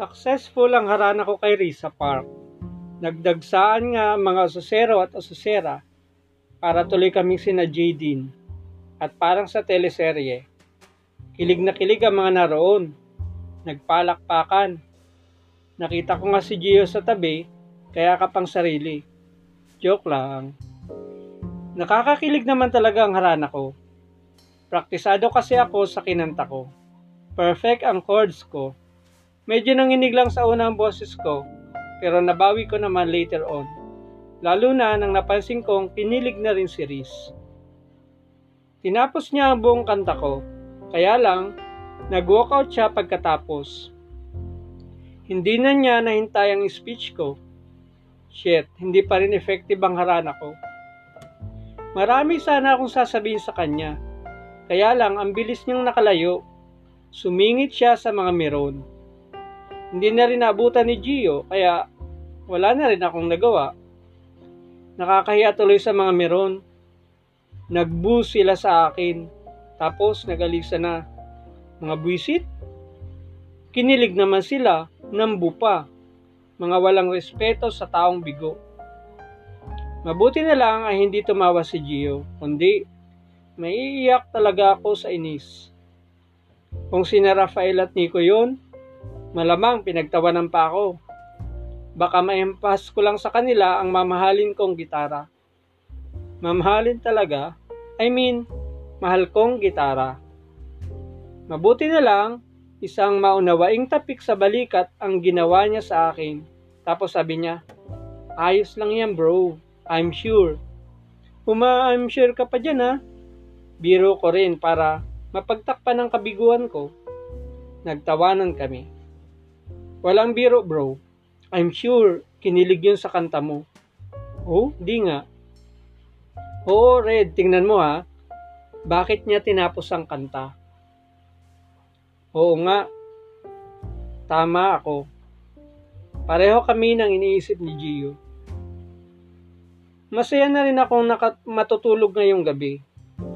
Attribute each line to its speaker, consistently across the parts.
Speaker 1: Successful ang harana ko kay Riz sa park. Nagdagsaan nga mga asusero at asusera para tuloy kaming sina Jadine. At parang sa teleserye, kilig na kilig ang mga naroon. Nagpalakpakan. Nakita ko nga si Gio sa tabi, kaya kapang sarili. Joke lang. Nakakakilig naman talaga ang harana ko. Praktisado kasi ako sa kinanta ko. Perfect ang chords ko. Medyo nanginig lang sa unang boses ko, pero nabawi ko naman later on. Lalo na nang napansin kong kinilig na rin si Riz. Tinapos niya ang buong kanta ko, kaya lang, nag-walkout siya pagkatapos. Hindi na niya nahintay ang speech ko. Shit, hindi pa rin effective ang harana ko. Marami sana akong sasabihin sa kanya. Kaya lang, ang bilis niyang nakalayo. Sumingit siya sa mga meron. Hindi na rin naabutan ni Gio, kaya wala na rin akong nagawa. Nakakahiya tuloy sa mga meron. Nagbu sila sa akin. Tapos nagalisa na. Mga buwisit? Kinilig naman sila, nambu pa. Mga walang respeto sa taong bigo. Mabuti na lang ay hindi tumawa si Gio, kundi maiiyak talaga ako sa inis. Kung sina Rafael at Nico yun, malamang pinagtawanan pa ako. Baka maimpas ko lang sa kanila ang mamahalin kong gitara. Mamahalin talaga? I mean, mahal kong gitara. Mabuti na lang, isang maunawaing tapik sa balikat ang ginawa niya sa akin. Tapos sabi niya, ayos lang yan bro. I'm sure. Uma, I'm sure ka pa dyan ha. Biro ko rin para mapagtakpan ng kabiguan ko. Nagtawanan kami. Walang biro bro. I'm sure kinilig yun sa kanta mo. Oh, di nga. Oo, Red, tingnan mo ha. Bakit niya tinapos ang kanta? Oo nga. Tama ako. Pareho kami nang iniisip ni Gio. Masaya na rin akong nakat- matutulog ngayong gabi.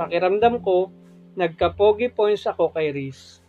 Speaker 1: Pakiramdam ko, nagka-pogi points ako kay Riz.